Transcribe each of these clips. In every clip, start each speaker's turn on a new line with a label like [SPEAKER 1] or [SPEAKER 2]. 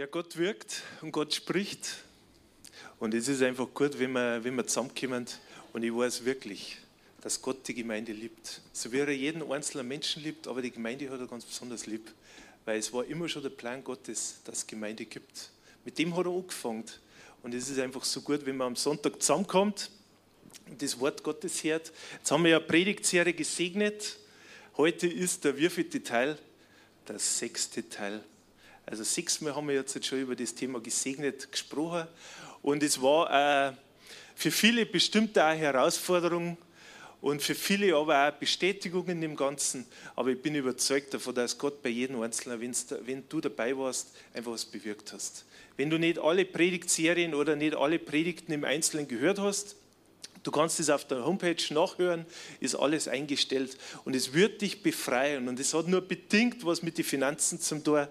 [SPEAKER 1] Ja, Gott wirkt und Gott spricht. Und es ist einfach gut, wenn wir, wenn wir zusammenkommen. Und ich weiß wirklich, dass Gott die Gemeinde liebt. So wie er jeden einzelnen Menschen liebt, aber die Gemeinde hat er ganz besonders lieb. Weil es war immer schon der Plan Gottes, dass es Gemeinde gibt. Mit dem hat er angefangen. Und es ist einfach so gut, wenn man am Sonntag zusammenkommt und das Wort Gottes hört. Jetzt haben wir ja Predigtserie gesegnet. Heute ist der wievielte Teil? Der sechste Teil. Also sechsmal haben wir jetzt schon über das Thema gesegnet gesprochen. Und es war äh, für viele bestimmt auch eine Herausforderung und für viele aber auch Bestätigung in dem Ganzen. Aber ich bin überzeugt davon, dass Gott bei jedem Einzelnen, wenn du dabei warst, einfach was bewirkt hast. Wenn du nicht alle Predigtserien oder nicht alle Predigten im Einzelnen gehört hast, Du kannst es auf der Homepage nachhören, ist alles eingestellt und es wird dich befreien. Und es hat nur bedingt was mit den Finanzen zum tun,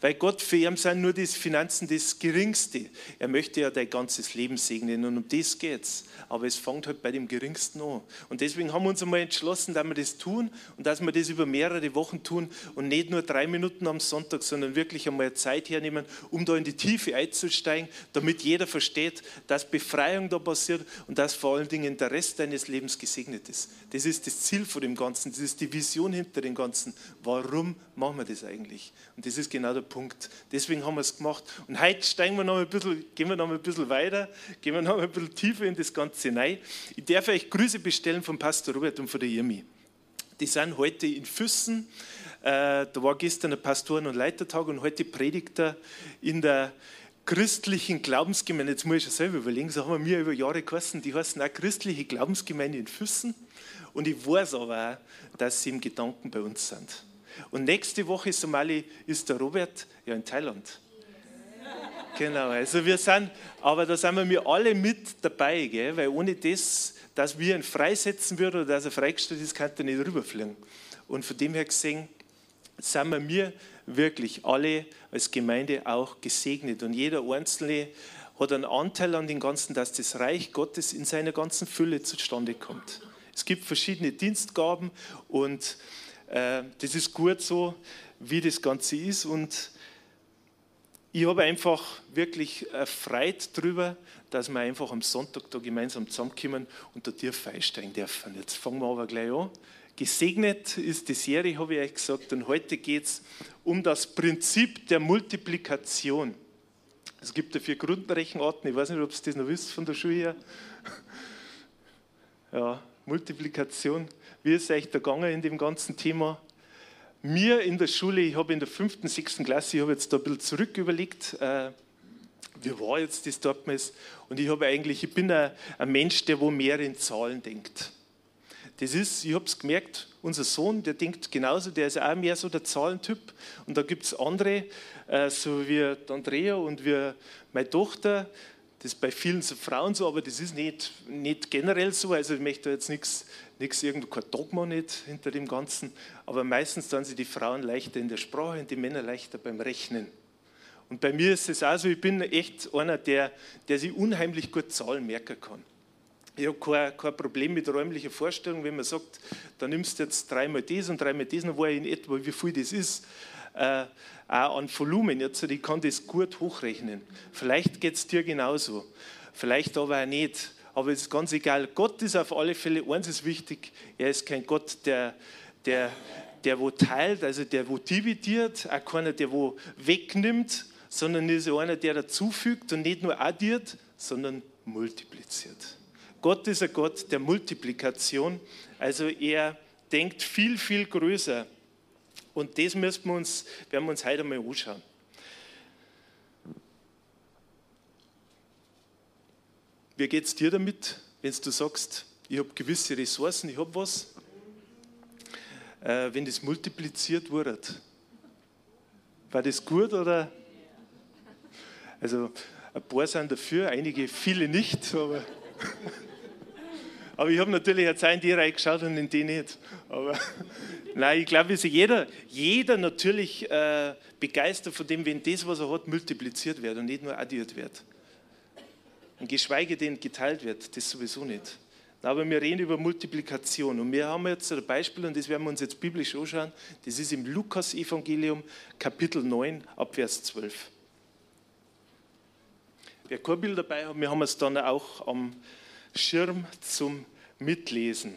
[SPEAKER 1] weil Gott für ihn sind nur die Finanzen das Geringste. Er möchte ja dein ganzes Leben segnen und um das geht es. Aber es fängt halt bei dem Geringsten an. Und deswegen haben wir uns einmal entschlossen, dass wir das tun und dass wir das über mehrere Wochen tun und nicht nur drei Minuten am Sonntag, sondern wirklich einmal Zeit hernehmen, um da in die Tiefe einzusteigen, damit jeder versteht, dass Befreiung da passiert und dass vor allen Dingen der Rest deines Lebens gesegnet ist. Das ist das Ziel von dem Ganzen, das ist die Vision hinter dem Ganzen. Warum machen wir das eigentlich? Und das ist genau der Punkt. Deswegen haben wir es gemacht. Und heute steigen wir noch ein bisschen, gehen wir noch ein bisschen weiter, gehen wir noch ein bisschen tiefer in das Ganze hinein. Ich darf euch Grüße bestellen von Pastor Robert und von der Irmi. Die sind heute in Füssen. Äh, da war gestern ein Pastoren- und Leitertag und heute predigt er in der christlichen Glaubensgemeinde. Jetzt muss ich schon selber überlegen, so haben wir über Jahre geheißen, die heißen auch christliche Glaubensgemeinde in Füssen. Und ich weiß aber auch, dass sie im Gedanken bei uns sind. Und nächste Woche, Somali, ist der Robert ja in Thailand. Genau, also wir sind, aber da sind wir alle mit dabei, gell? weil ohne das, dass wir ihn freisetzen würden oder dass er freigestellt ist, kann er nicht rüberfliegen. Und von dem her gesehen sind wir mir wirklich alle als Gemeinde auch gesegnet. Und jeder Einzelne hat einen Anteil an dem Ganzen, dass das Reich Gottes in seiner ganzen Fülle zustande kommt. Es gibt verschiedene Dienstgaben und äh, das ist gut so, wie das Ganze ist. Und ich habe einfach wirklich Freude darüber, dass wir einfach am Sonntag da gemeinsam zusammenkommen und da tief einsteigen dürfen. Jetzt fangen wir aber gleich an. Gesegnet ist die Serie, habe ich euch gesagt, und heute geht es um das Prinzip der Multiplikation. Es gibt vier Grundrechenarten, ich weiß nicht, ob ihr das noch wisst von der Schule her. Ja, Multiplikation. Wie ist euch da gegangen in dem ganzen Thema? Mir in der Schule, ich habe in der fünften, sechsten Klasse, ich habe jetzt da ein bisschen zurück überlegt, äh, wie war jetzt das damals? Und ich habe eigentlich, ich bin ein, ein Mensch, der wo mehr in Zahlen denkt. Das ist, ich habe es gemerkt, unser Sohn, der denkt genauso, der ist auch mehr so der Zahlentyp. Und da gibt es andere, äh, so wie Andrea und wie meine Tochter, das ist bei vielen so Frauen so, aber das ist nicht, nicht generell so. Also ich möchte jetzt nichts, nichts irgendwo, kein Dogma nicht hinter dem Ganzen. Aber meistens tun sie die Frauen leichter in der Sprache und die Männer leichter beim Rechnen. Und bei mir ist es auch so, ich bin echt einer, der, der sich unheimlich gut Zahlen merken kann. Ich habe kein, kein, Problem mit räumlicher Vorstellung, wenn man sagt, da nimmst du jetzt dreimal das und dreimal das, dann weiß ich in etwa, wie viel das ist. Äh, auch an Volumen, jetzt, ich kann das gut hochrechnen. Vielleicht geht es dir genauso, vielleicht aber auch nicht. Aber es ist ganz egal. Gott ist auf alle Fälle, eins ist wichtig, er ist kein Gott, der, der, der wo teilt, also der wo dividiert, auch keiner, der wo wegnimmt, sondern ist einer, der dazufügt und nicht nur addiert, sondern multipliziert. Gott ist ein Gott der Multiplikation, also er denkt viel, viel größer. Und das müssen wir uns, werden wir uns heute mal anschauen. Wie geht es dir damit, wenn du sagst, ich habe gewisse Ressourcen, ich habe was? Äh, wenn das multipliziert wurde, war das gut oder? Also ein paar sind dafür, einige, viele nicht, aber, aber ich habe natürlich jetzt in die reingeschaut und in die nicht. Aber nein, ich glaube, ist jeder, jeder natürlich äh, begeistert von dem, wenn das, was er hat, multipliziert wird und nicht nur addiert wird. Und geschweige denn geteilt wird, das sowieso nicht. Aber wir reden über Multiplikation. Und wir haben jetzt ein Beispiel, und das werden wir uns jetzt biblisch anschauen. Das ist im Lukas-Evangelium, Kapitel 9, ab Vers 12. Wer kein Bild dabei hat, wir haben es dann auch am Schirm zum Mitlesen.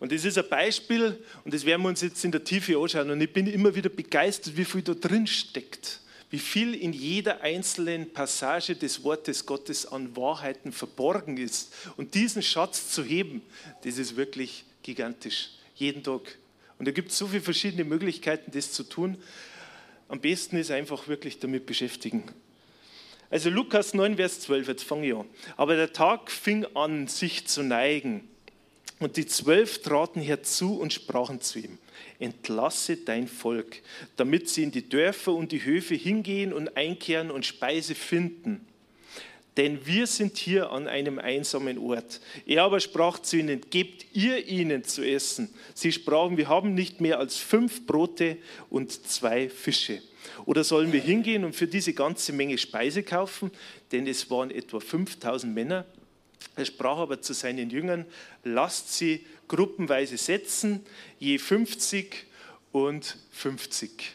[SPEAKER 1] Und das ist ein Beispiel, und das werden wir uns jetzt in der Tiefe anschauen. Und ich bin immer wieder begeistert, wie viel da drin steckt wie viel in jeder einzelnen Passage des Wortes Gottes an Wahrheiten verborgen ist. Und diesen Schatz zu heben, das ist wirklich gigantisch. Jeden Tag. Und da gibt es so viele verschiedene Möglichkeiten, das zu tun. Am besten ist einfach wirklich damit beschäftigen. Also Lukas 9, Vers 12, jetzt fange ich an. Aber der Tag fing an, sich zu neigen. Und die Zwölf traten herzu und sprachen zu ihm entlasse dein Volk, damit sie in die Dörfer und die Höfe hingehen und einkehren und Speise finden. Denn wir sind hier an einem einsamen Ort. Er aber sprach zu ihnen, gebt ihr ihnen zu essen. Sie sprachen, wir haben nicht mehr als fünf Brote und zwei Fische. Oder sollen wir hingehen und für diese ganze Menge Speise kaufen? Denn es waren etwa 5000 Männer. Er sprach aber zu seinen Jüngern, lasst sie gruppenweise setzen, je 50 und 50.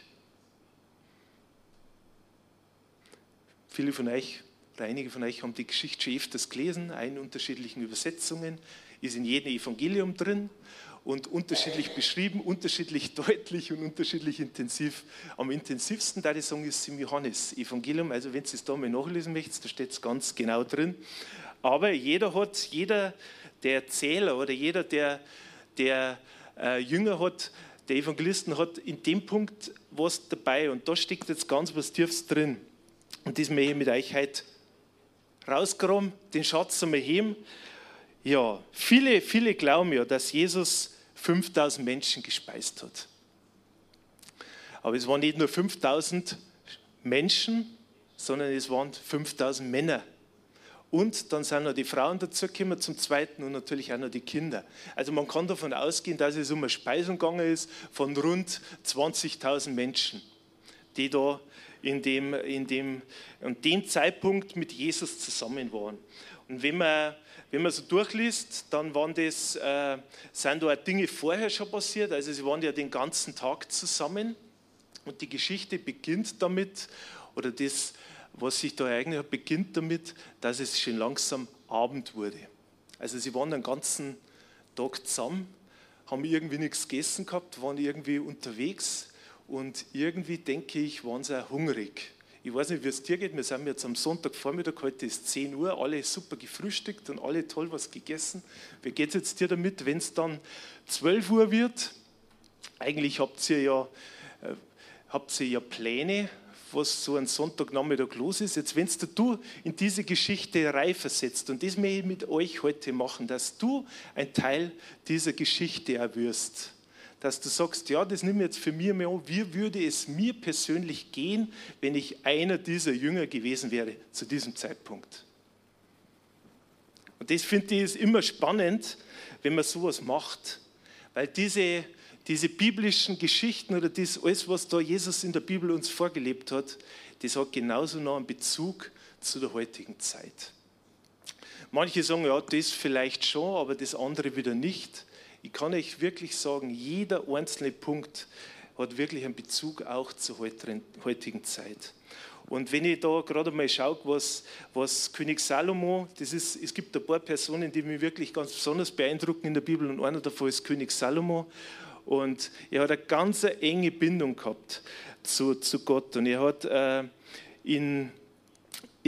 [SPEAKER 1] Viele von euch oder einige von euch haben die Geschichte schon öfters gelesen, in unterschiedlichen Übersetzungen, ist in jedem Evangelium drin und unterschiedlich beschrieben, unterschiedlich deutlich und unterschiedlich intensiv. Am intensivsten, da ich sagen, ist im Johannes-Evangelium. Also, wenn Sie es da mal nachlesen möchten, da steht es ganz genau drin. Aber jeder hat, jeder der Erzähler oder jeder, der, der äh, Jünger hat, der Evangelisten hat in dem Punkt was dabei und da steckt jetzt ganz was Tiefes drin. Und das möchte ich mit euch heute rausgraben, den Schatz einmal heben. Ja, viele, viele glauben ja, dass Jesus 5000 Menschen gespeist hat. Aber es waren nicht nur 5000 Menschen, sondern es waren 5000 Männer und dann sind noch die Frauen dazugekommen zum Zweiten und natürlich auch noch die Kinder. Also man kann davon ausgehen, dass es um eine Speisung gegangen ist von rund 20.000 Menschen, die da in dem, in dem, an dem Zeitpunkt mit Jesus zusammen waren. Und wenn man, wenn man so durchliest, dann waren das, äh, sind da auch Dinge vorher schon passiert. Also sie waren ja den ganzen Tag zusammen. Und die Geschichte beginnt damit, oder das was sich da eigentlich hat, beginnt damit, dass es schon langsam Abend wurde. Also sie waren den ganzen Tag zusammen, haben irgendwie nichts gegessen gehabt, waren irgendwie unterwegs und irgendwie, denke ich, waren sie auch hungrig. Ich weiß nicht, wie es dir geht, wir sind jetzt am Sonntagvormittag, heute ist 10 Uhr, alle super gefrühstückt und alle toll was gegessen. Wie geht es jetzt dir damit, wenn es dann 12 Uhr wird? Eigentlich habt ihr ja, äh, habt ihr ja Pläne, was so ein Sonntagnachmittag los ist. Jetzt, wenn du in diese Geschichte reinversetzt, und das möchte ich mit euch heute machen, dass du ein Teil dieser Geschichte erwirst. Dass du sagst, ja, das nimm jetzt für mich mehr an. Wie würde es mir persönlich gehen, wenn ich einer dieser Jünger gewesen wäre zu diesem Zeitpunkt? Und das finde ich ist immer spannend, wenn man sowas macht, weil diese diese biblischen Geschichten oder das alles, was da Jesus in der Bibel uns vorgelebt hat, das hat genauso noch einen Bezug zu der heutigen Zeit. Manche sagen, ja, das vielleicht schon, aber das andere wieder nicht. Ich kann euch wirklich sagen, jeder einzelne Punkt hat wirklich einen Bezug auch zur heutigen Zeit. Und wenn ich da gerade mal schaue, was, was König Salomo, das ist, es gibt ein paar Personen, die mich wirklich ganz besonders beeindrucken in der Bibel und einer davon ist König Salomo. Und er hat eine ganz enge Bindung gehabt zu, zu Gott. Und er hat äh, in,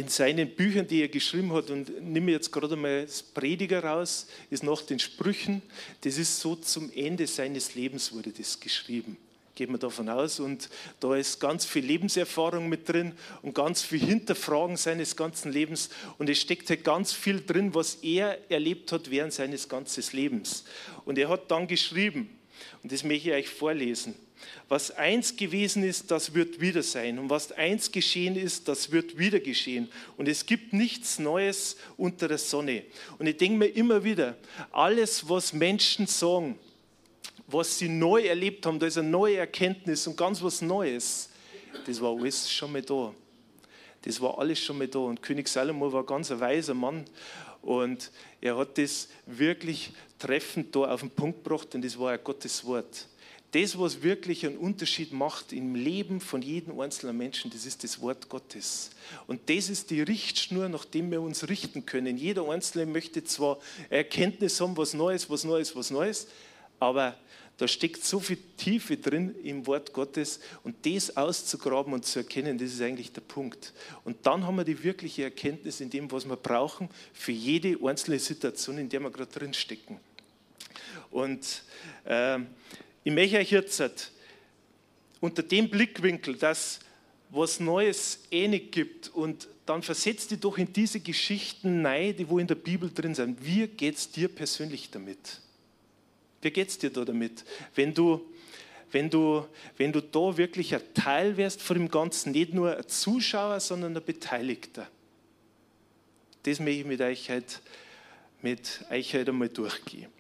[SPEAKER 1] in seinen Büchern, die er geschrieben hat, und nehme jetzt gerade mal das Prediger raus, ist nach den Sprüchen, das ist so zum Ende seines Lebens wurde das geschrieben geht man davon aus. Und da ist ganz viel Lebenserfahrung mit drin und ganz viel Hinterfragen seines ganzen Lebens. Und es steckt halt ganz viel drin, was er erlebt hat während seines ganzen Lebens. Und er hat dann geschrieben, Und das möchte ich euch vorlesen. Was eins gewesen ist, das wird wieder sein. Und was eins geschehen ist, das wird wieder geschehen. Und es gibt nichts Neues unter der Sonne. Und ich denke mir immer wieder, alles, was Menschen sagen, was sie neu erlebt haben, da ist eine neue Erkenntnis und ganz was Neues, das war alles schon mal da. Das war alles schon mal da. Und König Salomo war ganz ein weiser Mann. Und er hat das wirklich treffend da auf den Punkt gebracht und das war ja Gottes Wort. Das, was wirklich einen Unterschied macht im Leben von jedem einzelnen Menschen, das ist das Wort Gottes. Und das ist die Richtschnur, nach dem wir uns richten können. Jeder Einzelne möchte zwar Erkenntnis haben, was Neues, was Neues, was Neues, aber da steckt so viel Tiefe drin im Wort Gottes und das auszugraben und zu erkennen, das ist eigentlich der Punkt. Und dann haben wir die wirkliche Erkenntnis in dem, was wir brauchen für jede einzelne Situation, in der wir gerade drin stecken. Und äh, möchte euch jetzt unter dem Blickwinkel, dass was Neues eh nicht gibt und dann versetzt dich doch in diese Geschichten rein, die wo in der Bibel drin sind. Wie geht es dir persönlich damit? Wie geht es dir da damit? Wenn du, wenn, du, wenn du da wirklich ein Teil wärst von dem Ganzen, nicht nur ein Zuschauer, sondern ein Beteiligter. Das möchte ich mit euch heute, mit euch heute einmal durchgehen.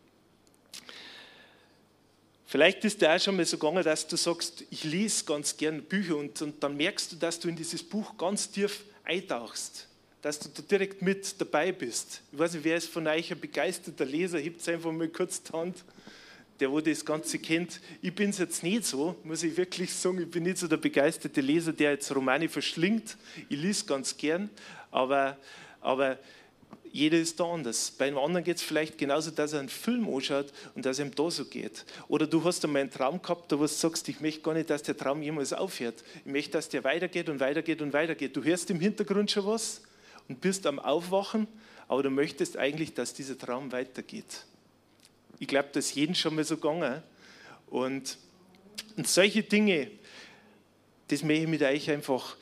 [SPEAKER 1] Vielleicht ist dir auch schon mal so gegangen, dass du sagst, ich lese ganz gern Bücher und, und dann merkst du, dass du in dieses Buch ganz tief eintauchst, dass du da direkt mit dabei bist. Ich weiß nicht, wer ist von euch ein begeisterter Leser, hebt einfach mal kurz die Hand, der wo das Ganze kennt. Ich bin es jetzt nicht so, muss ich wirklich sagen, ich bin nicht so der begeisterte Leser, der jetzt Romane verschlingt. Ich lese ganz gern, aber, aber jeder ist da anders. Bei einem anderen geht es vielleicht genauso, dass er einen Film anschaut und dass ihm da so geht. Oder du hast einmal einen Traum gehabt, wo du sagst, ich möchte gar nicht, dass der Traum jemals aufhört. Ich möchte, dass der weitergeht und weitergeht und weitergeht. Du hörst im Hintergrund schon was und bist am Aufwachen, aber du möchtest eigentlich, dass dieser Traum weitergeht. Ich glaube, das ist jedem schon mal so gegangen. Und, und solche Dinge, das möchte ich mit euch einfach,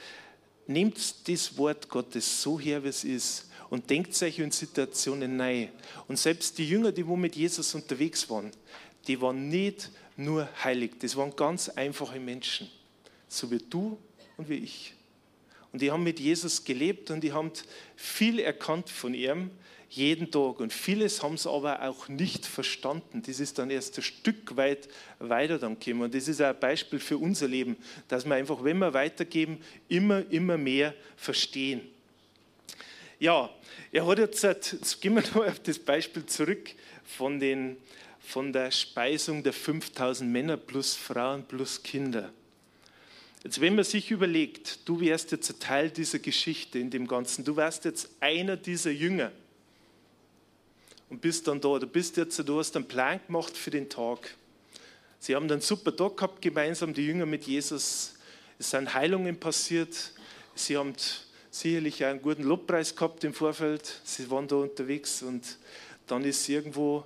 [SPEAKER 1] nehmt das Wort Gottes so her, wie es ist und denkt euch in Situationen rein. Und selbst die Jünger, die wo mit Jesus unterwegs waren, die waren nicht nur heilig, das waren ganz einfache Menschen, so wie du und wie ich. Und die haben mit Jesus gelebt und die haben viel erkannt von ihm, jeden Tag. Und vieles haben sie aber auch nicht verstanden. Das ist dann erst ein Stück weit weiter dann gekommen. Und das ist auch ein Beispiel für unser Leben, dass wir einfach, wenn wir weitergeben, immer, immer mehr verstehen. Ja, er hat jetzt, jetzt gehen wir noch auf das Beispiel zurück von, den, von der Speisung der 5000 Männer plus Frauen plus Kinder. Jetzt, wenn man sich überlegt, du wärst jetzt ein Teil dieser Geschichte in dem Ganzen, du wärst jetzt einer dieser Jünger und bist dann da, du bist jetzt, du hast einen Plan gemacht für den Tag. Sie haben einen super Tag gehabt gemeinsam, die Jünger mit Jesus. Es sind Heilungen passiert. Sie haben sicherlich einen guten Lobpreis gehabt im Vorfeld. Sie waren da unterwegs und dann ist es irgendwo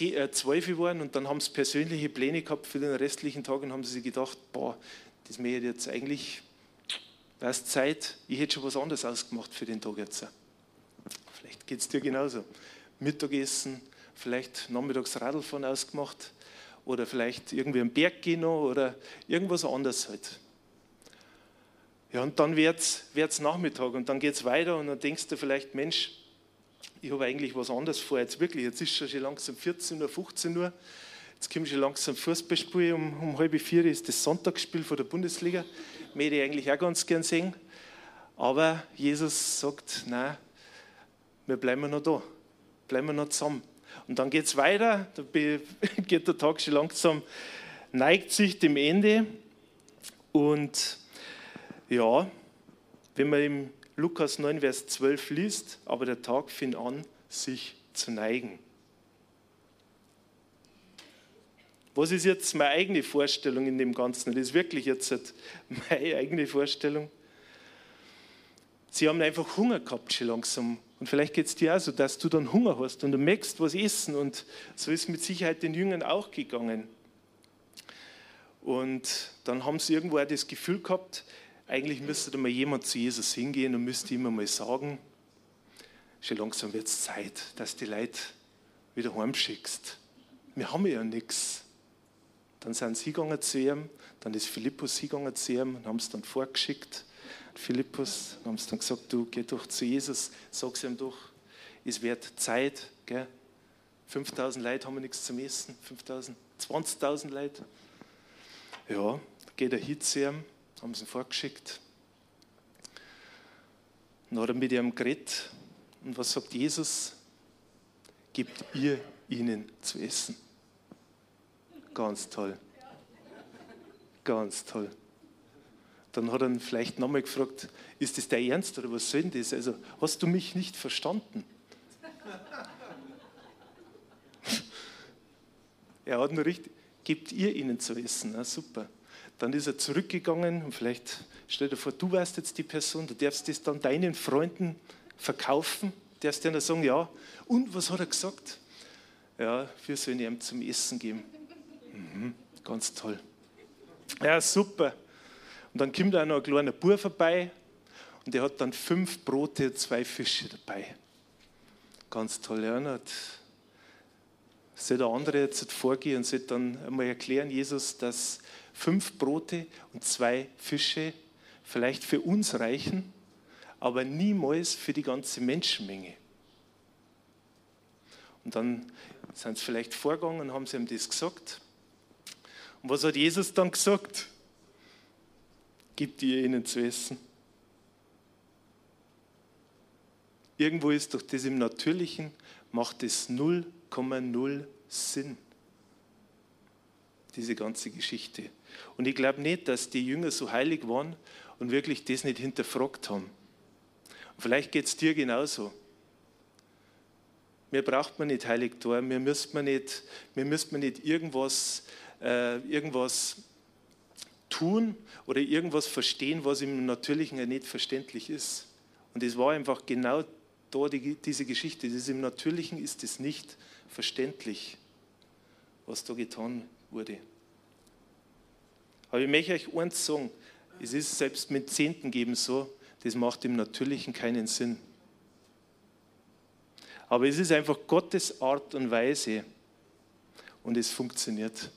[SPEAKER 1] äh, zwölf geworden und dann haben sie persönliche Pläne gehabt für den restlichen Tag und haben sie sich gedacht, boah, das ich jetzt eigentlich, wäre Zeit, ich hätte schon was anderes ausgemacht für den Tag jetzt. Vielleicht geht es dir genauso. Mittagessen, vielleicht nachmittags Radlfahren ausgemacht oder vielleicht irgendwie am Berg gehen oder irgendwas anderes halt. Ja, und dann wird es Nachmittag und dann geht es weiter und dann denkst du vielleicht, Mensch, ich habe eigentlich was anderes vor. Jetzt wirklich, jetzt ist schon langsam 14 Uhr, 15 Uhr. Jetzt kommt schon langsam Fußballspiel. Um, um halb vier ist das Sonntagsspiel von der Bundesliga. Möchte ich eigentlich auch ganz gern sehen. Aber Jesus sagt, nein, wir bleiben noch da. Bleiben wir noch zusammen. Und dann geht es weiter. Da geht der Tag schon langsam, neigt sich dem Ende. Und ja, wenn man im Lukas 9, Vers 12 liest, aber der Tag fing an, sich zu neigen. Was ist jetzt meine eigene Vorstellung in dem Ganzen? Das ist wirklich jetzt meine eigene Vorstellung. Sie haben einfach Hunger gehabt schon langsam. Und vielleicht geht es dir auch so, dass du dann Hunger hast und du merkst was essen. Und so ist mit Sicherheit den Jüngern auch gegangen. Und dann haben sie irgendwo auch das Gefühl gehabt, eigentlich müsste da mal jemand zu Jesus hingehen und müsste ihm mal sagen, schon langsam wird es Zeit, dass die Leute wieder heimschickst. Wir haben ja nichts. Dann sind sie gegangen zu ihm, dann ist Philippus gegangen zu ihm und haben es dann vorgeschickt. Philippus, und haben sie dann gesagt, du geh doch zu Jesus, sag es ihm doch, es wird Zeit, gell? 5000 Leute haben wir nichts zum Essen, 5000, 20.000 Leute. Ja, geht er hin zu ihm, haben sie ihn vorgeschickt. Dann hat er mit ihm geredet. Und was sagt Jesus? Gebt ihr ihnen zu essen. Ganz toll. Ganz toll. Dann hat er ihn vielleicht nochmal gefragt, ist das der Ernst oder was soll denn das? Also, hast du mich nicht verstanden? er hat nur richtig, gebt ihr ihnen zu essen. Na, super. Dann ist er zurückgegangen und vielleicht stell dir vor, du warst jetzt die Person, du darfst das dann deinen Freunden verkaufen, darfst denen sagen, ja. Und was hat er gesagt? Ja, wir sollen ihm zum Essen geben. Mhm, ganz toll. Ja, super. Und dann kommt auch noch ein kleiner Bub vorbei und der hat dann fünf Brote und zwei Fische dabei. Ganz toll. Ja, und soll der andere jetzt vorgehen und soll dann einmal erklären, Jesus, dass fünf Brote und zwei Fische vielleicht für uns reichen, aber niemals für die ganze Menschenmenge. Und dann sind sie vielleicht vorgegangen und haben sie ihm das gesagt. Und was hat Jesus dann gesagt? Gibt ihr ihnen zu essen? Irgendwo ist doch das im Natürlichen, macht es 0,0 Sinn. Diese ganze Geschichte. Und ich glaube nicht, dass die Jünger so heilig waren und wirklich das nicht hinterfragt haben. Und vielleicht geht es dir genauso. Mir braucht man nicht Heiligtor, mir müsste man nicht, mir müsste man nicht irgendwas, äh, irgendwas tun oder irgendwas verstehen, was im Natürlichen ja nicht verständlich ist. Und es war einfach genau da die, diese Geschichte. Das Im Natürlichen ist es nicht verständlich, was da getan wurde. Aber ich möchte euch eins sagen, es ist selbst mit Zehnten geben so, das macht im Natürlichen keinen Sinn. Aber es ist einfach Gottes Art und Weise und es funktioniert.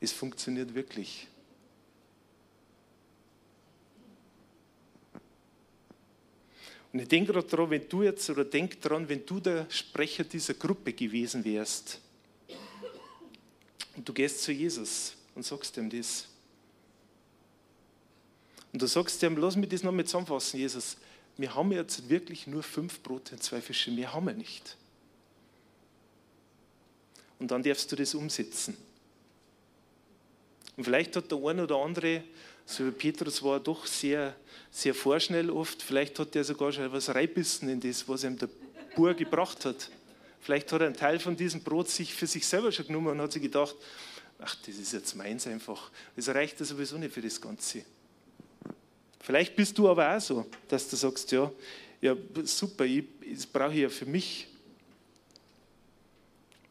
[SPEAKER 1] Es funktioniert wirklich. Und ich denke gerade daran, wenn du jetzt, oder denk daran, wenn du der Sprecher dieser Gruppe gewesen wärst und du gehst zu Jesus und sagst ihm das. Und du sagst ihm, lass mich das nochmal zusammenfassen, Jesus wir haben jetzt wirklich nur fünf Brote und zwei Fische, mehr haben wir nicht. Und dann darfst du das umsetzen. Und vielleicht hat der eine oder andere, so wie Petrus war doch sehr, sehr vorschnell oft, vielleicht hat er sogar schon was reinbissen in das, was ihm der Bur gebracht hat. Vielleicht hat er einen Teil von diesem Brot sich für sich selber schon genommen und hat sich gedacht, ach, das ist jetzt meins einfach. Das reicht ja sowieso nicht für das Ganze. Vielleicht bist du aber auch so, dass du sagst, ja, ja super, ich, das brauche ich ja für mich.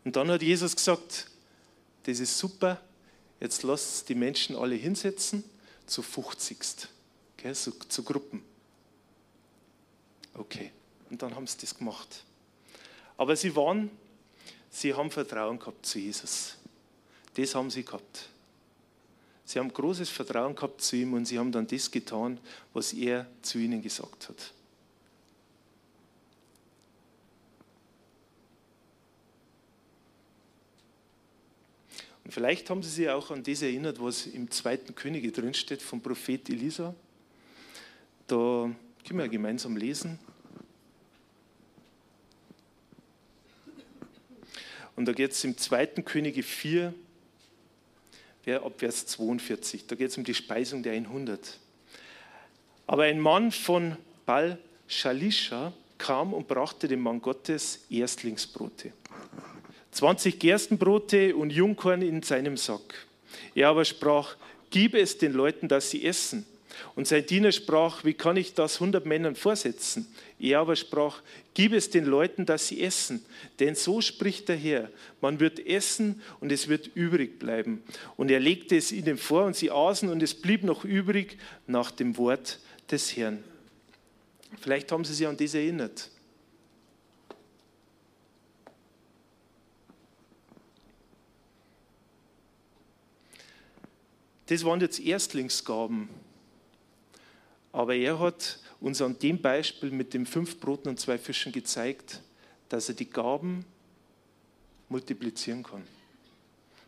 [SPEAKER 1] Und dann hat Jesus gesagt, das ist super, jetzt lasst die Menschen alle hinsetzen, zu 50. Okay, zu, zu Gruppen. Okay, und dann haben sie das gemacht. Aber sie waren, sie haben Vertrauen gehabt zu Jesus. Das haben sie gehabt. Sie haben großes Vertrauen gehabt zu ihm und sie haben dann das getan, was er zu ihnen gesagt hat. Und vielleicht haben sie sich auch an das erinnert, was im zweiten Könige drinsteht vom Prophet Elisa. Da können wir gemeinsam lesen. Und da geht es im zweiten Könige 4, ab Vers 42. Da geht es um die Speisung der 100. Aber ein Mann von Bal Shalisha kam und brachte dem Mann Gottes Erstlingsbrote. 20 Gerstenbrote und Jungkorn in seinem Sack. Er aber sprach, gib es den Leuten, dass sie essen. Und sein Diener sprach, wie kann ich das hundert Männern vorsetzen? Er aber sprach, gib es den Leuten, dass sie essen. Denn so spricht der Herr, man wird essen und es wird übrig bleiben. Und er legte es ihnen vor und sie aßen und es blieb noch übrig nach dem Wort des Herrn. Vielleicht haben Sie sich an das erinnert. das waren jetzt Erstlingsgaben. Aber er hat uns an dem Beispiel mit den fünf Broten und zwei Fischen gezeigt, dass er die Gaben multiplizieren kann.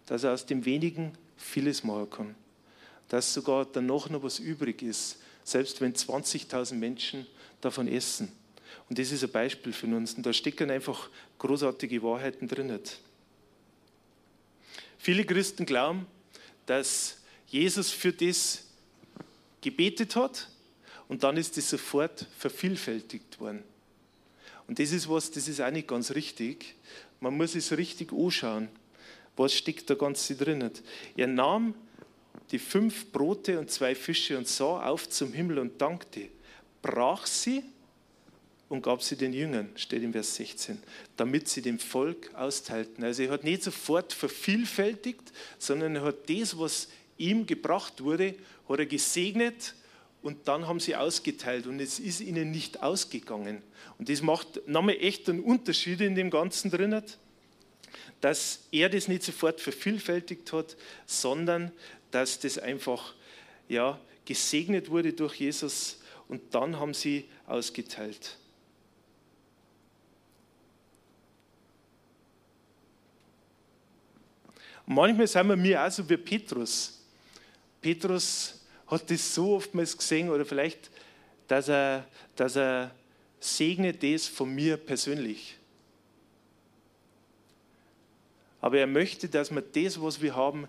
[SPEAKER 1] Dass er aus dem wenigen vieles machen kann. Dass sogar danach noch was übrig ist, selbst wenn 20.000 Menschen davon essen. Und das ist ein Beispiel für uns. Und da stecken einfach großartige Wahrheiten drin. Viele Christen glauben, dass Jesus für das gebetet hat und dann ist das sofort vervielfältigt worden. Und das ist was, das ist auch nicht ganz richtig. Man muss es richtig anschauen. Was steckt da ganz drin? Er nahm die fünf Brote und zwei Fische und sah auf zum Himmel und dankte, brach sie und gab sie den Jüngern, steht im Vers 16, damit sie dem Volk austeilten. Also er hat nicht sofort vervielfältigt, sondern er hat das, was ihm gebracht wurde, hat er gesegnet und dann haben sie ausgeteilt und es ist ihnen nicht ausgegangen. Und das macht nochmal echt einen Unterschied in dem Ganzen drin, dass er das nicht sofort vervielfältigt hat, sondern dass das einfach ja, gesegnet wurde durch Jesus und dann haben sie ausgeteilt. manchmal sind wir mir auch so wie Petrus. Petrus hat das so oftmals gesehen oder vielleicht, dass er, dass er segnet das von mir persönlich. Aber er möchte, dass wir das, was wir haben,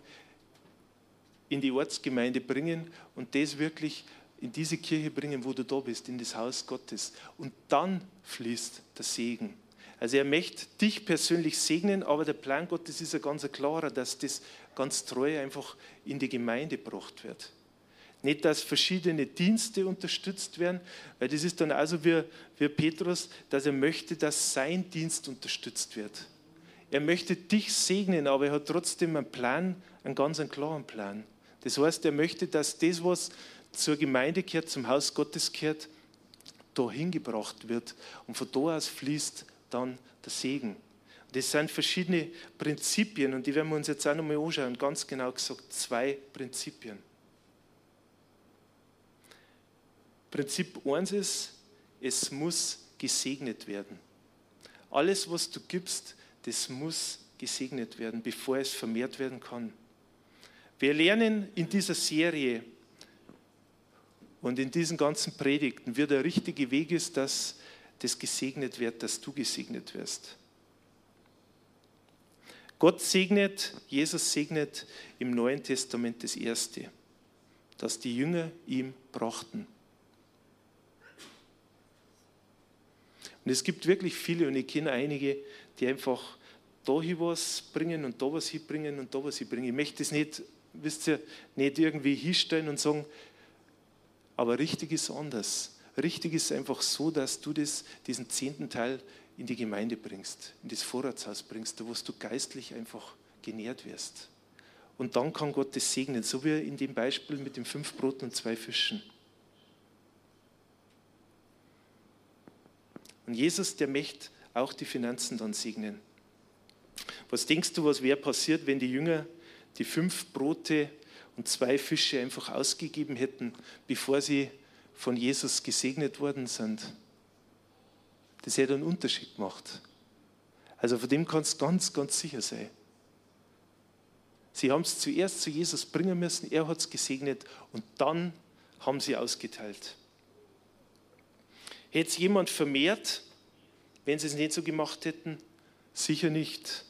[SPEAKER 1] in die Ortsgemeinde bringen und das wirklich in diese Kirche bringen, wo du da bist, in das Haus Gottes. Und dann fließt der Segen. Also er möchte dich persönlich segnen, aber der Plan Gottes ist ja ganz klarer, dass das ganz treu einfach in die Gemeinde gebracht wird. Nicht, dass verschiedene Dienste unterstützt werden, weil das ist dann also wie, wie Petrus, dass er möchte, dass sein Dienst unterstützt wird. Er möchte dich segnen, aber er hat trotzdem einen Plan, einen ganz einen klaren Plan. Das heißt, er möchte, dass das, was zur Gemeinde gehört, zum Haus Gottes gehört, dahin gebracht wird und von da aus fließt dann der Segen. Das sind verschiedene Prinzipien und die werden wir uns jetzt auch nochmal anschauen. Ganz genau gesagt, zwei Prinzipien. Prinzip 1 ist, es muss gesegnet werden. Alles, was du gibst, das muss gesegnet werden, bevor es vermehrt werden kann. Wir lernen in dieser Serie und in diesen ganzen Predigten, wie der richtige Weg ist, dass das gesegnet wird, dass du gesegnet wirst. Gott segnet, Jesus segnet im Neuen Testament das Erste, das die Jünger ihm brachten. Und es gibt wirklich viele, und ich kenne einige, die einfach da hier was bringen und da was hinbringen und da was hinbringen. Ich möchte es nicht, wisst ihr, nicht irgendwie hinstellen und sagen, aber richtig ist anders. Richtig ist einfach so, dass du das, diesen zehnten Teil in die Gemeinde bringst, in das Vorratshaus bringst, da wo du geistlich einfach genährt wirst. Und dann kann Gott das segnen, so wie in dem Beispiel mit den fünf Broten und zwei Fischen. Und Jesus, der möchte auch die Finanzen dann segnen. Was denkst du, was wäre passiert, wenn die Jünger die fünf Brote und zwei Fische einfach ausgegeben hätten, bevor sie von Jesus gesegnet worden sind, das hätte einen Unterschied gemacht. Also von dem kannst du ganz, ganz sicher sein. Sie haben es zuerst zu Jesus bringen müssen, er hat es gesegnet und dann haben sie ausgeteilt. Hätte es jemand vermehrt, wenn sie es nicht so gemacht hätten? Sicher nicht.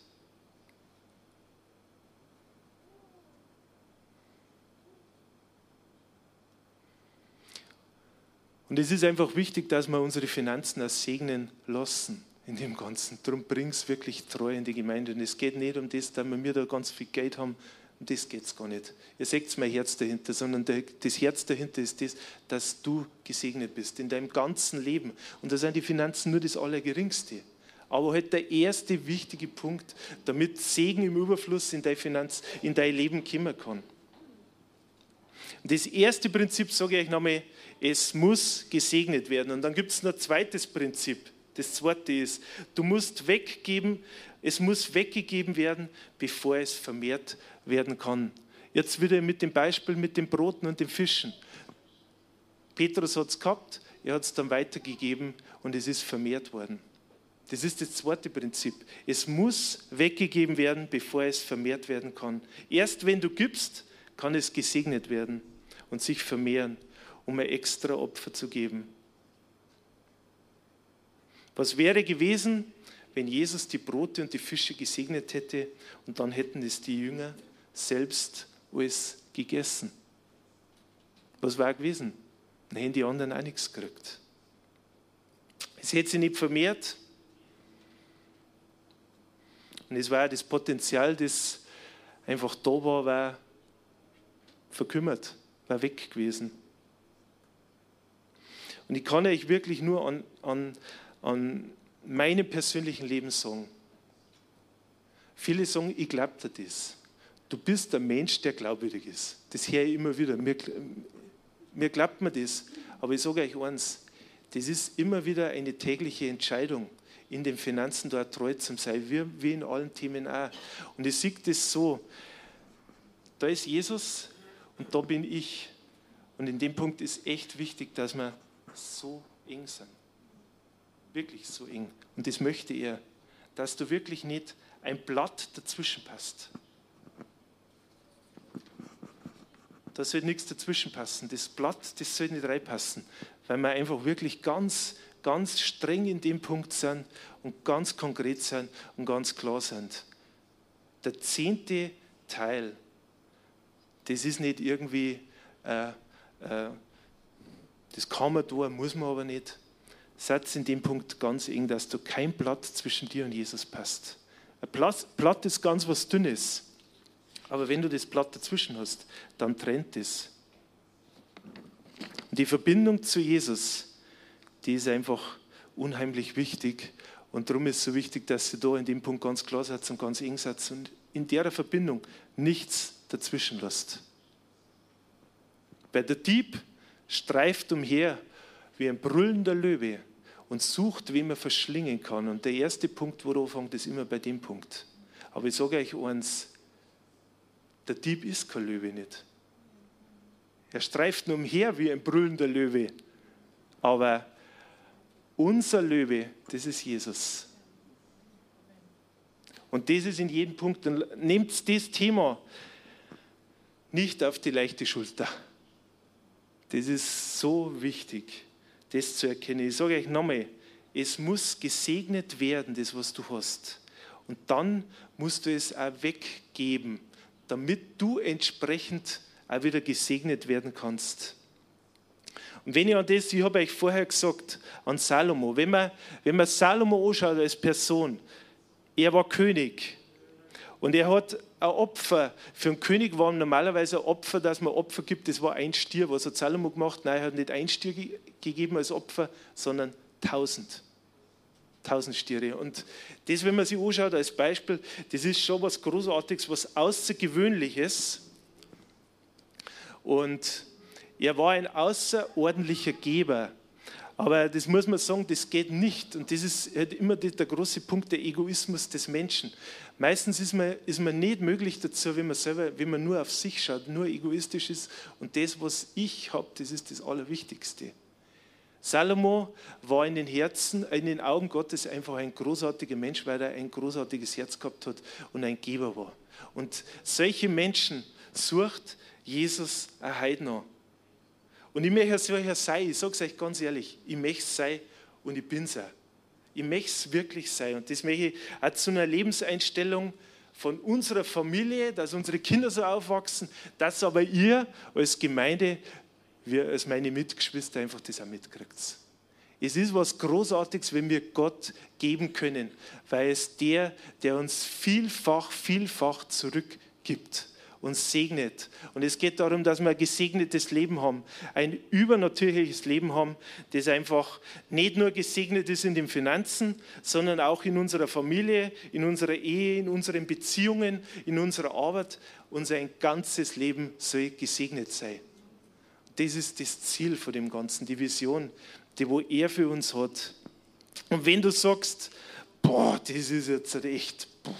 [SPEAKER 1] Und es ist einfach wichtig, dass wir unsere Finanzen als segnen lassen in dem Ganzen. Darum bring es wirklich treu in die Gemeinde. Und es geht nicht um das, dass wir da ganz viel Geld haben. Um das geht es gar nicht. Ihr seht mein Herz dahinter, sondern das Herz dahinter ist das, dass du gesegnet bist in deinem ganzen Leben. Und da sind die Finanzen nur das Allergeringste. Aber halt der erste wichtige Punkt, damit Segen im Überfluss in dein, Finanz, in dein Leben kommen kann. Und das erste Prinzip sage ich euch nochmal, es muss gesegnet werden. Und dann gibt es noch ein zweites Prinzip. Das zweite ist, du musst weggeben, es muss weggegeben werden, bevor es vermehrt werden kann. Jetzt wieder mit dem Beispiel mit den Broten und den Fischen. Petrus hat es gehabt, er hat es dann weitergegeben und es ist vermehrt worden. Das ist das zweite Prinzip. Es muss weggegeben werden, bevor es vermehrt werden kann. Erst wenn du gibst, kann es gesegnet werden und sich vermehren, um ein extra Opfer zu geben. Was wäre gewesen, wenn Jesus die Brote und die Fische gesegnet hätte und dann hätten es die Jünger selbst alles gegessen? Was war gewesen? Dann hätten die anderen auch nichts gekriegt. Es hätte sich nicht vermehrt. Und es war das Potenzial, das einfach da war, war verkümmert, war weg gewesen. Und ich kann euch wirklich nur an, an, an meinem persönlichen Leben sagen, viele sagen, ich glaube dir das. Du bist ein Mensch, der glaubwürdig ist. Das höre ich immer wieder. Mir, mir glaubt man das. Aber ich sage euch eins, das ist immer wieder eine tägliche Entscheidung, in den Finanzen dort treu zu sein, wie, in allen Themen auch. Und ich sehe das so, da ist Jesus und da bin ich. Und in dem Punkt ist echt wichtig, dass wir so eng sind. Wirklich so eng. Und das möchte er, dass du wirklich nicht ein Blatt dazwischen passt. Da soll nichts dazwischen passen. Das Blatt, das soll nicht reinpassen, weil wir einfach wirklich ganz, ganz streng in dem Punkt sind und ganz konkret sind und ganz klar sind. Der zehnte Teil, das ist nicht irgendwie, äh, äh, das kann man tun, muss man aber nicht. Satz in dem Punkt ganz eng, dass du kein Blatt zwischen dir und Jesus passt. Ein Blatt ist ganz was Dünnes. Aber wenn du das Blatt dazwischen hast, dann trennt es. Die Verbindung zu Jesus, die ist einfach unheimlich wichtig. Und darum ist es so wichtig, dass sie da in dem Punkt ganz klar seid und ganz eng seid und in der Verbindung nichts dazwischen lasst. Bei der Dieb streift umher wie ein brüllender Löwe und sucht, wen man verschlingen kann. Und der erste Punkt, wo er anfängt, ist immer bei dem Punkt. Aber ich sage euch eins, der Dieb ist kein Löwe nicht. Er streift nur umher wie ein brüllender Löwe. Aber unser Löwe, das ist Jesus. Und das ist in jedem Punkt. Dann nehmt das Thema nicht auf die leichte Schulter. Das ist so wichtig, das zu erkennen. Ich sage euch nochmal, es muss gesegnet werden, das, was du hast. Und dann musst du es auch weggeben damit du entsprechend auch wieder gesegnet werden kannst. Und wenn ihr an das, ich habe euch vorher gesagt, an Salomo, wenn man, wenn man Salomo anschaut als Person, er war König und er hat ein Opfer, für einen König war normalerweise ein Opfer, dass man Opfer gibt, das war ein Stier. Was hat Salomo gemacht? Nein, er hat nicht ein Stier gegeben als Opfer, sondern tausend tausend Stiere. Und das, wenn man sich anschaut als Beispiel, das ist schon was Großartiges, was Außergewöhnliches. Und er war ein außerordentlicher Geber. Aber das muss man sagen, das geht nicht. Und das ist immer der große Punkt, der Egoismus des Menschen. Meistens ist man, ist man nicht möglich dazu, wenn man selber, wenn man nur auf sich schaut, nur egoistisch ist. Und das, was ich habe, das ist das Allerwichtigste. Salomo war in den Herzen, in den Augen Gottes einfach ein großartiger Mensch, weil er ein großartiges Herz gehabt hat und ein Geber war. Und solche Menschen sucht Jesus ein Heidner. Und ich möchte solcher sein, ich sage es euch ganz ehrlich, ich möchte es sein und ich bin es auch. Ich möchte es wirklich sein. Und das möchte ich auch zu einer Lebenseinstellung von unserer Familie, dass unsere Kinder so aufwachsen, dass aber ihr als Gemeinde wir als meine Mitgeschwister einfach das auch mitkriegt. Es ist was Großartiges, wenn wir Gott geben können, weil es der, der uns vielfach, vielfach zurückgibt uns segnet. Und es geht darum, dass wir ein gesegnetes Leben haben, ein übernatürliches Leben haben, das einfach nicht nur gesegnet ist in den Finanzen, sondern auch in unserer Familie, in unserer Ehe, in unseren Beziehungen, in unserer Arbeit. Unser ganzes Leben soll gesegnet sein. Das ist das Ziel von dem Ganzen, die Vision, die wo er für uns hat. Und wenn du sagst, boah, das ist jetzt echt, boah.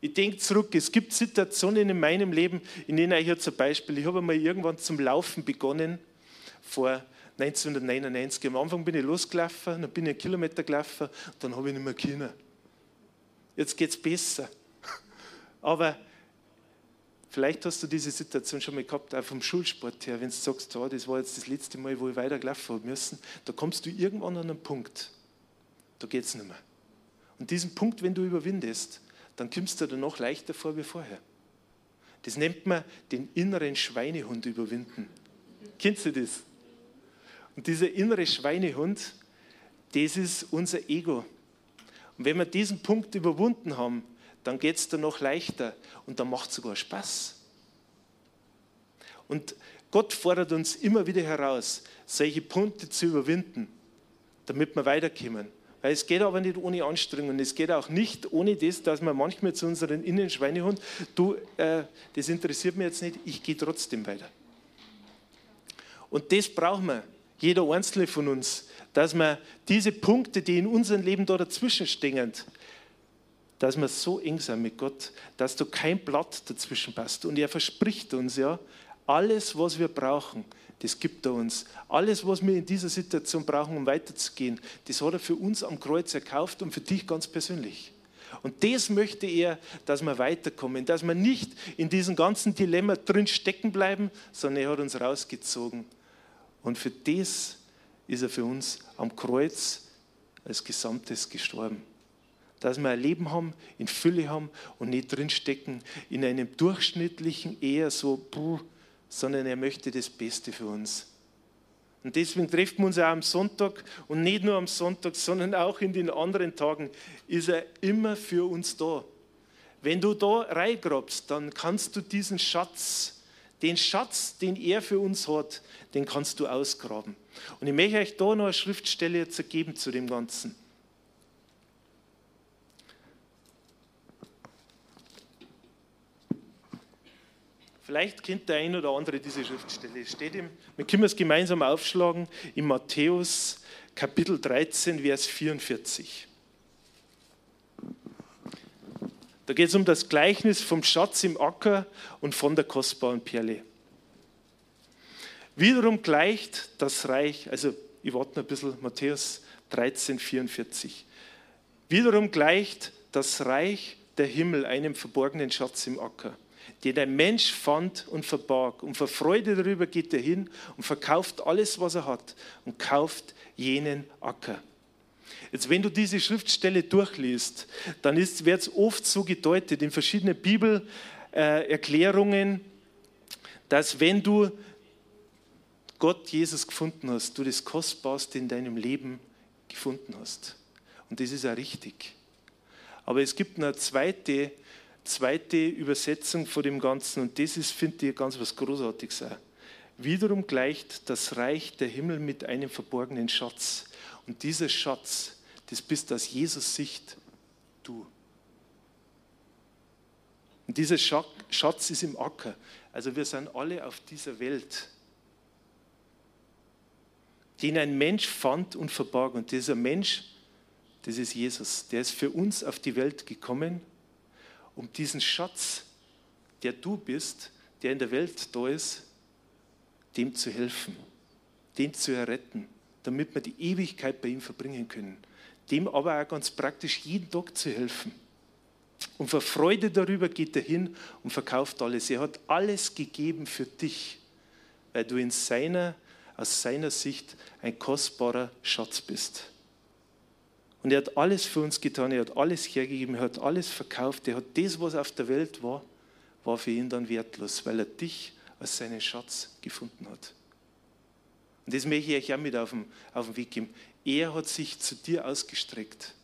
[SPEAKER 1] Ich denke zurück, es gibt Situationen in meinem Leben, in denen ich hier zum Beispiel, ich habe mal irgendwann zum Laufen begonnen, vor 1999. Am Anfang bin ich losgelaufen, dann bin ich einen Kilometer gelaufen, dann habe ich nicht mehr können. Jetzt geht es besser. Aber vielleicht hast du diese Situation schon mal gehabt, auch vom Schulsport her, wenn du sagst, oh, das war jetzt das letzte Mal, wo ich weiter gelaufen habe müssen, da kommst du irgendwann an einen Punkt, da geht es nicht mehr. Und diesen Punkt, wenn du überwindest, dann kommst du danach leichter vor wie vorher. Das nennt man den inneren Schweinehund überwinden. Kennst du das? Und dieser innere Schweinehund, das ist unser Ego. Und wenn wir diesen Punkt überwunden haben, dann geht es dann noch leichter und dann macht es sogar Spaß. Und Gott fordert uns immer wieder heraus, solche Punkte zu überwinden, damit wir weiterkommen. Weil es geht aber nicht ohne Anstrengung. Es geht auch nicht ohne das, dass wir manchmal zu unseren Innenschweinehund, du, äh, das interessiert mich jetzt nicht, ich gehe trotzdem weiter. Und das brauchen wir jeder einzelne von uns, dass wir diese Punkte, die in unserem Leben da dazwischen stehen, dass wir so eng sind mit Gott, dass da kein Blatt dazwischen passt. Und er verspricht uns ja, alles, was wir brauchen, das gibt er uns. Alles, was wir in dieser Situation brauchen, um weiterzugehen, das hat er für uns am Kreuz erkauft und für dich ganz persönlich. Und das möchte er, dass wir weiterkommen, dass wir nicht in diesem ganzen Dilemma drin stecken bleiben, sondern er hat uns rausgezogen und für das ist er für uns am Kreuz als Gesamtes gestorben. Dass wir ein Leben haben, in Fülle haben und nicht drinstecken in einem durchschnittlichen, eher so, puh, sondern er möchte das Beste für uns. Und deswegen treffen wir uns auch am Sonntag und nicht nur am Sonntag, sondern auch in den anderen Tagen ist er immer für uns da. Wenn du da reingrabst, dann kannst du diesen Schatz den Schatz, den er für uns hat, den kannst du ausgraben. Und ich möchte euch da noch eine Schriftstelle jetzt geben zu dem Ganzen. Vielleicht kennt der ein oder andere diese Schriftstelle. Steht im, wir können es gemeinsam aufschlagen, in Matthäus Kapitel 13, Vers 44. Da geht es um das Gleichnis vom Schatz im Acker und von der kostbaren Perle. Wiederum gleicht das Reich, also ich warte noch ein bisschen, Matthäus 13, 44. Wiederum gleicht das Reich der Himmel einem verborgenen Schatz im Acker, den ein Mensch fand und verbarg. Und vor Freude darüber geht er hin und verkauft alles, was er hat und kauft jenen Acker. Jetzt, wenn du diese Schriftstelle durchliest, dann wird es oft so gedeutet in verschiedenen Bibelerklärungen, dass wenn du Gott, Jesus gefunden hast, du das Kostbarste in deinem Leben gefunden hast. Und das ist auch richtig. Aber es gibt eine zweite, zweite Übersetzung von dem Ganzen und das ist, finde ich, ganz was Großartiges auch. Wiederum gleicht das Reich der Himmel mit einem verborgenen Schatz. Und dieser Schatz das bist aus Jesus Sicht du. Und dieser Schatz ist im Acker. Also wir sind alle auf dieser Welt, den ein Mensch fand und verbarg. Und dieser Mensch, das ist Jesus. Der ist für uns auf die Welt gekommen, um diesen Schatz, der du bist, der in der Welt da ist, dem zu helfen, den zu erretten, damit wir die Ewigkeit bei ihm verbringen können dem aber auch ganz praktisch jeden Tag zu helfen. Und vor Freude darüber geht er hin und verkauft alles. Er hat alles gegeben für dich, weil du in seiner, aus seiner Sicht ein kostbarer Schatz bist. Und er hat alles für uns getan, er hat alles hergegeben, er hat alles verkauft, er hat das, was auf der Welt war, war für ihn dann wertlos, weil er dich als seinen Schatz gefunden hat. Und das möchte ich euch auch mit auf den, auf Weg geben. Er hat sich zu dir ausgestreckt.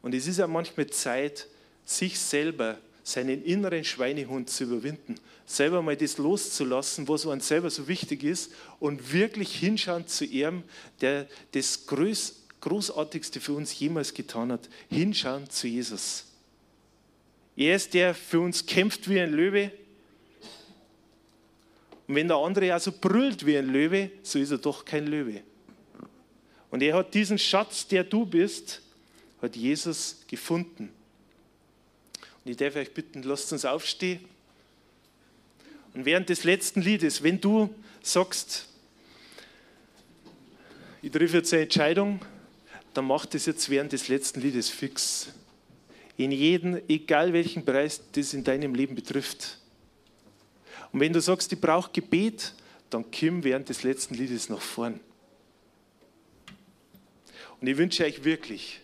[SPEAKER 1] Und es ist ja manchmal Zeit, sich selber, seinen inneren Schweinehund zu überwinden, selber mal das loszulassen, was uns selber so wichtig ist und wirklich hinschauen zu ihm, der das Groß, Großartigste für uns jemals getan hat, hinschauen zu Jesus. Er ist der für uns kämpft wie ein Löwe, und wenn der andere ja so brüllt wie ein Löwe, so ist er doch kein Löwe. Und er hat diesen Schatz, der du bist, hat Jesus gefunden. Und ich darf euch bitten, lasst uns aufstehen. Und während des letzten Liedes, wenn du sagst, ich treffe jetzt eine Entscheidung, dann mach das jetzt während des letzten Liedes fix. In jedem, egal welchen Bereich das in deinem Leben betrifft. Und wenn du sagst, ich brauche Gebet, dann komm während des letzten Liedes nach vorn. Und ich wünsche euch wirklich,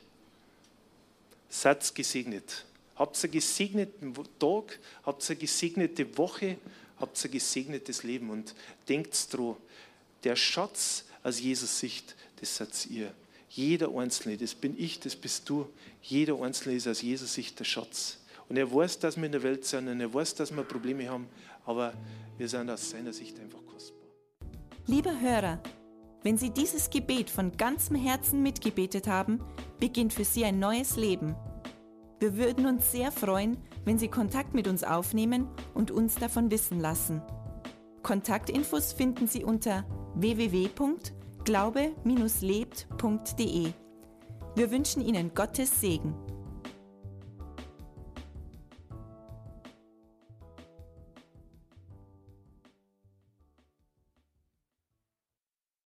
[SPEAKER 1] seid gesegnet. Habt einen gesegneten Tag, habt eine gesegnete Woche, habt ein gesegnetes Leben und denkt dran, der Schatz aus Jesus Sicht, das seid ihr. Jeder Einzelne, das bin ich, das bist du. Jeder Einzelne ist aus Jesus Sicht der Schatz. Und er weiß, dass wir in der Welt sind und er weiß, dass wir Probleme haben, aber wir sind aus seiner Sicht einfach kostbar.
[SPEAKER 2] Liebe Hörer, wenn Sie dieses Gebet von ganzem Herzen mitgebetet haben, beginnt für Sie ein neues Leben. Wir würden uns sehr freuen, wenn Sie Kontakt mit uns aufnehmen und uns davon wissen lassen. Kontaktinfos finden Sie unter www.glaube-lebt.de. Wir wünschen Ihnen Gottes Segen.